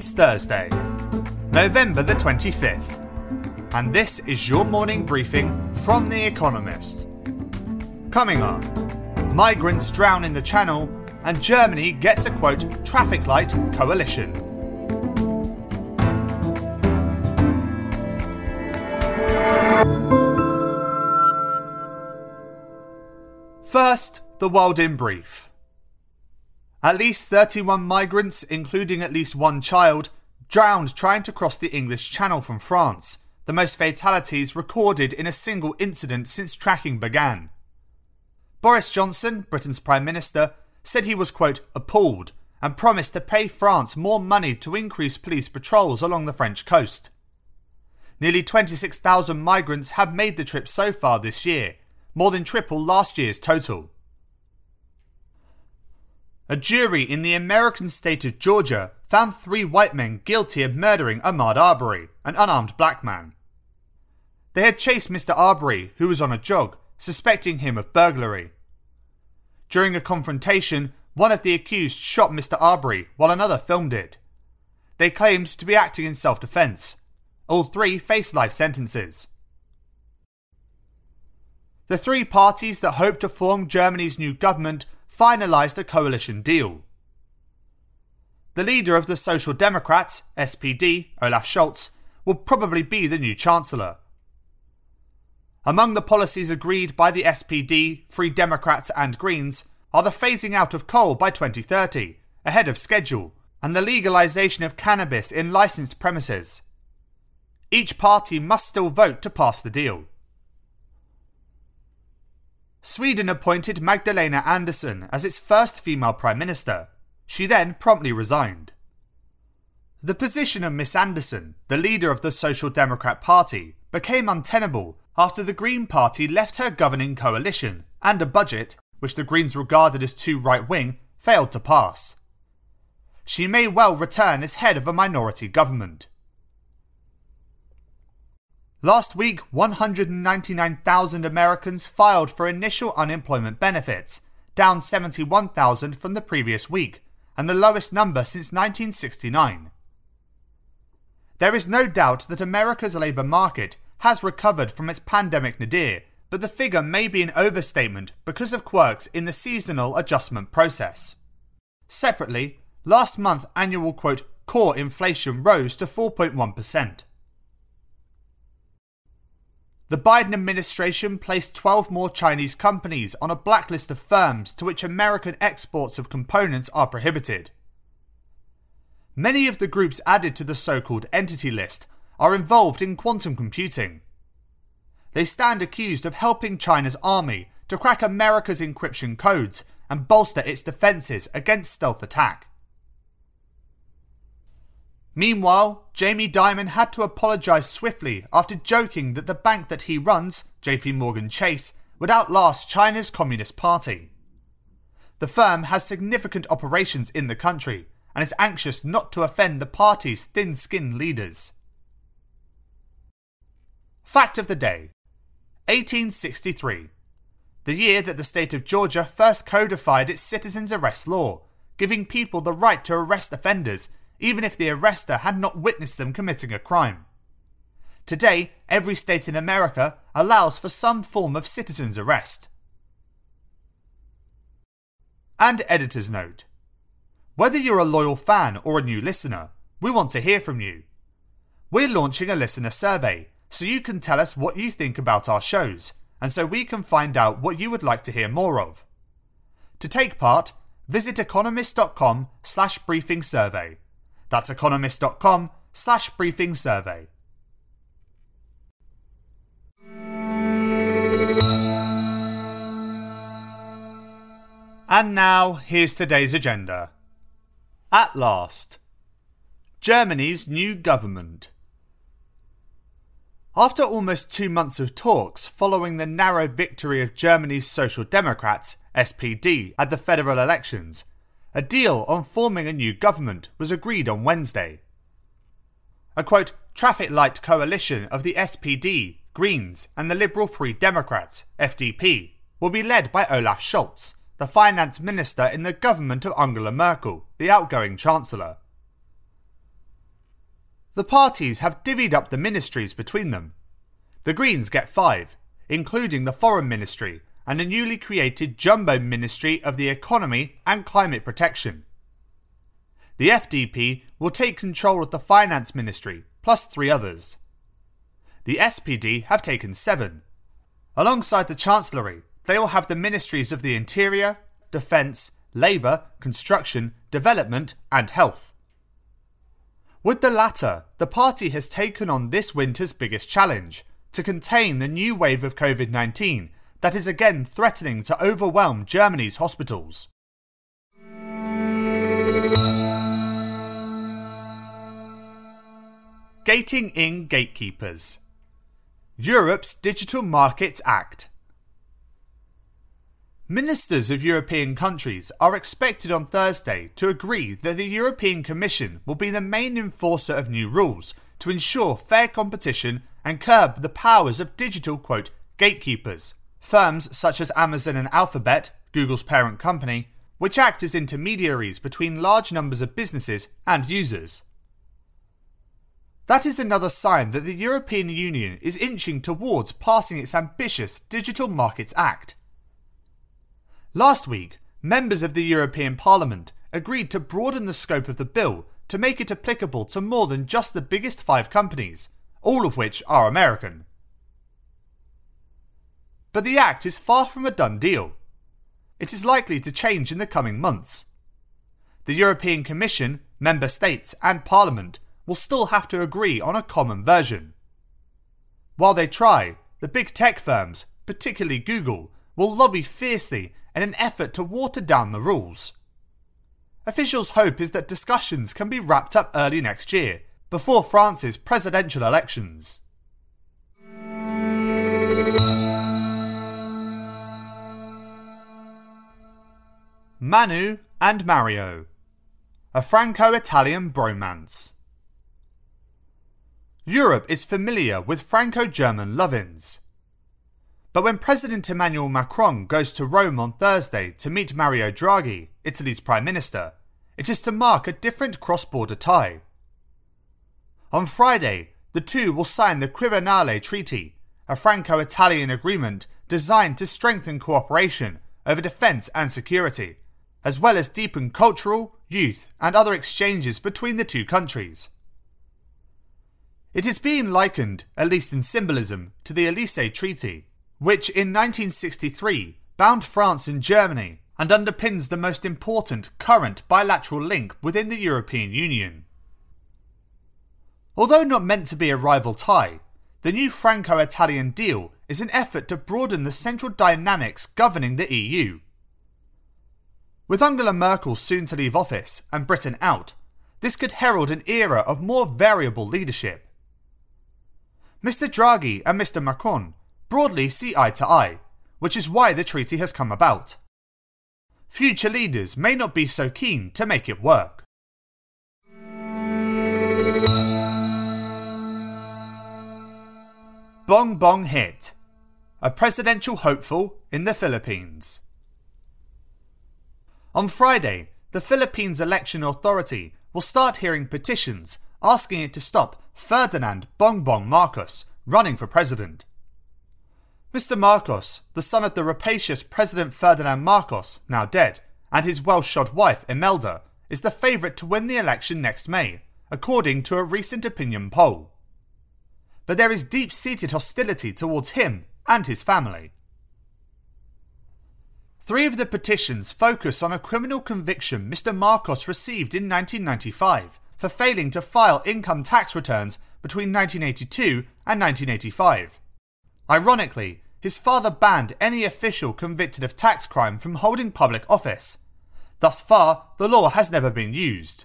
It's Thursday, November the 25th, and this is your morning briefing from The Economist. Coming up, migrants drown in the Channel, and Germany gets a quote traffic light coalition. First, the world in brief. At least 31 migrants, including at least one child, drowned trying to cross the English Channel from France, the most fatalities recorded in a single incident since tracking began. Boris Johnson, Britain's Prime Minister, said he was, quote, appalled and promised to pay France more money to increase police patrols along the French coast. Nearly 26,000 migrants have made the trip so far this year, more than triple last year's total. A jury in the American state of Georgia found three white men guilty of murdering Ahmaud Arbery, an unarmed black man. They had chased Mr. Arbery, who was on a jog, suspecting him of burglary. During a confrontation, one of the accused shot Mr. Arbery while another filmed it. They claimed to be acting in self defense. All three face life sentences. The three parties that hope to form Germany's new government finalised a coalition deal. The leader of the Social Democrats, SPD, Olaf Scholz, will probably be the new Chancellor. Among the policies agreed by the SPD, Free Democrats, and Greens are the phasing out of coal by 2030, ahead of schedule, and the legalisation of cannabis in licensed premises. Each party must still vote to pass the deal. Sweden appointed Magdalena Andersson as its first female Prime Minister. She then promptly resigned. The position of Miss Andersson, the leader of the Social Democrat Party, became untenable after the Green Party left her governing coalition and a budget, which the Greens regarded as too right wing, failed to pass. She may well return as head of a minority government. Last week, 199,000 Americans filed for initial unemployment benefits, down 71,000 from the previous week, and the lowest number since 1969. There is no doubt that America's labour market has recovered from its pandemic nadir, but the figure may be an overstatement because of quirks in the seasonal adjustment process. Separately, last month annual quote core inflation rose to 4.1%. The Biden administration placed 12 more Chinese companies on a blacklist of firms to which American exports of components are prohibited. Many of the groups added to the so called entity list are involved in quantum computing. They stand accused of helping China's army to crack America's encryption codes and bolster its defences against stealth attack. Meanwhile, Jamie Dimon had to apologise swiftly after joking that the bank that he runs, JP Morgan Chase, would outlast China's Communist Party. The firm has significant operations in the country and is anxious not to offend the party's thin skinned leaders. Fact of the day 1863, the year that the state of Georgia first codified its citizens' arrest law, giving people the right to arrest offenders even if the arrester had not witnessed them committing a crime. Today, every state in America allows for some form of citizen's arrest. And editor's note Whether you're a loyal fan or a new listener, we want to hear from you. We're launching a listener survey so you can tell us what you think about our shows and so we can find out what you would like to hear more of. To take part, visit economist.com slash briefing survey. That's economist.com slash briefing survey. And now, here's today's agenda. At last, Germany's new government. After almost two months of talks following the narrow victory of Germany's Social Democrats, SPD, at the federal elections, a deal on forming a new government was agreed on Wednesday. A quote, traffic light coalition of the SPD, Greens, and the Liberal Free Democrats, FDP, will be led by Olaf Scholz, the finance minister in the government of Angela Merkel, the outgoing chancellor. The parties have divvied up the ministries between them. The Greens get five, including the Foreign Ministry and a newly created Jumbo Ministry of the Economy and Climate Protection. The FDP will take control of the Finance Ministry, plus three others. The SPD have taken seven. Alongside the Chancellery, they will have the ministries of the Interior, Defence, Labour, Construction, Development, and Health. With the latter, the party has taken on this winter's biggest challenge to contain the new wave of COVID 19 that is again threatening to overwhelm Germany's hospitals. Gating in gatekeepers. Europe's Digital Markets Act. Ministers of European countries are expected on Thursday to agree that the European Commission will be the main enforcer of new rules to ensure fair competition and curb the powers of digital quote gatekeepers, firms such as Amazon and Alphabet, Google's parent company, which act as intermediaries between large numbers of businesses and users. That is another sign that the European Union is inching towards passing its ambitious Digital Markets Act. Last week, members of the European Parliament agreed to broaden the scope of the bill to make it applicable to more than just the biggest five companies, all of which are American. But the Act is far from a done deal. It is likely to change in the coming months. The European Commission, Member States, and Parliament will still have to agree on a common version. While they try, the big tech firms, particularly Google, will lobby fiercely in an effort to water down the rules. Officials' hope is that discussions can be wrapped up early next year before France's presidential elections. Manu and Mario A Franco Italian bromance. Europe is familiar with Franco German love ins. But when President Emmanuel Macron goes to Rome on Thursday to meet Mario Draghi, Italy's Prime Minister, it is to mark a different cross border tie. On Friday, the two will sign the Quirinale Treaty, a Franco Italian agreement designed to strengthen cooperation over defence and security, as well as deepen cultural, youth, and other exchanges between the two countries. It is being likened, at least in symbolism, to the Elysee Treaty, which in 1963 bound France and Germany and underpins the most important current bilateral link within the European Union. Although not meant to be a rival tie, the new Franco Italian deal is an effort to broaden the central dynamics governing the EU. With Angela Merkel soon to leave office and Britain out, this could herald an era of more variable leadership. Mr. Draghi and Mr. Macron broadly see eye to eye, which is why the treaty has come about. Future leaders may not be so keen to make it work. Bong Bong Hit, a presidential hopeful in the Philippines. On Friday, the Philippines Election Authority will start hearing petitions asking it to stop Ferdinand Bongbong Marcos running for president. Mr. Marcos, the son of the rapacious President Ferdinand Marcos, now dead, and his well shod wife Imelda, is the favourite to win the election next May, according to a recent opinion poll but there is deep seated hostility towards him and his family. Three of the petitions focus on a criminal conviction Mr. Marcos received in 1995 for failing to file income tax returns between 1982 and 1985. Ironically, his father banned any official convicted of tax crime from holding public office. Thus far, the law has never been used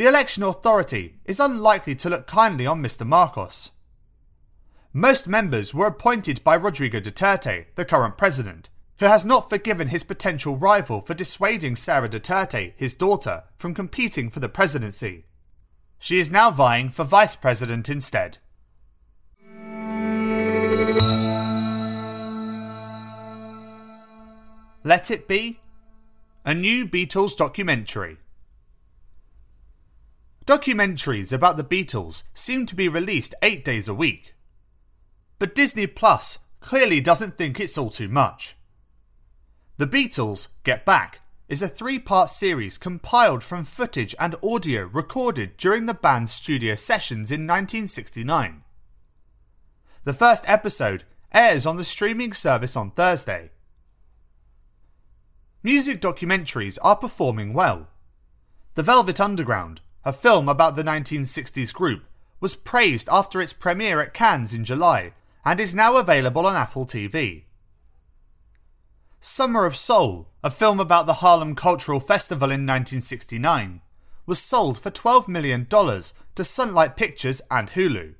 the election authority is unlikely to look kindly on Mr. Marcos. Most members were appointed by Rodrigo Duterte, the current president, who has not forgiven his potential rival for dissuading Sara Duterte, his daughter, from competing for the presidency. She is now vying for vice president instead. Let It Be? A new Beatles documentary. Documentaries about the Beatles seem to be released eight days a week. But Disney Plus clearly doesn't think it's all too much. The Beatles Get Back is a three part series compiled from footage and audio recorded during the band's studio sessions in 1969. The first episode airs on the streaming service on Thursday. Music documentaries are performing well. The Velvet Underground, a film about the 1960s group, was praised after its premiere at Cannes in July and is now available on Apple TV. Summer of Soul, a film about the Harlem Cultural Festival in 1969, was sold for $12 million to Searchlight Pictures and Hulu.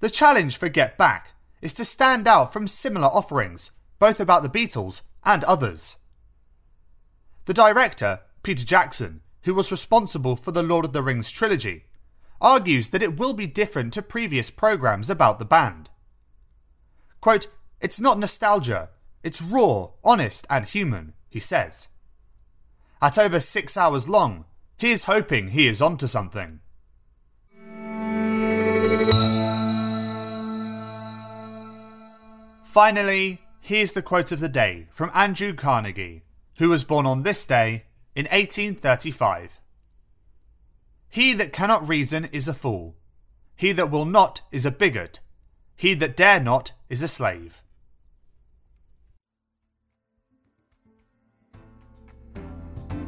The challenge for Get Back is to stand out from similar offerings, both about the Beatles and others. The director, Peter Jackson, who was responsible for the Lord of the Rings trilogy, argues that it will be different to previous programmes about the band. Quote, It's not nostalgia, it's raw, honest, and human, he says. At over six hours long, he is hoping he is onto something. Finally, here's the quote of the day from Andrew Carnegie, who was born on this day in 1835. He that cannot reason is a fool. He that will not is a bigot. He that dare not is a slave.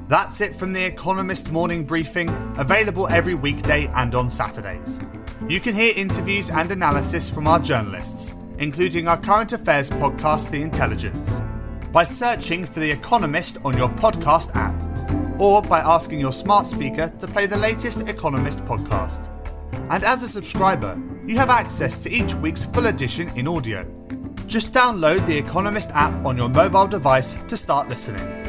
That's it from The Economist Morning Briefing, available every weekday and on Saturdays. You can hear interviews and analysis from our journalists, including our current affairs podcast, The Intelligence, by searching for The Economist on your podcast app, or by asking your smart speaker to play the latest Economist podcast. And as a subscriber, you have access to each week's full edition in audio. Just download the Economist app on your mobile device to start listening.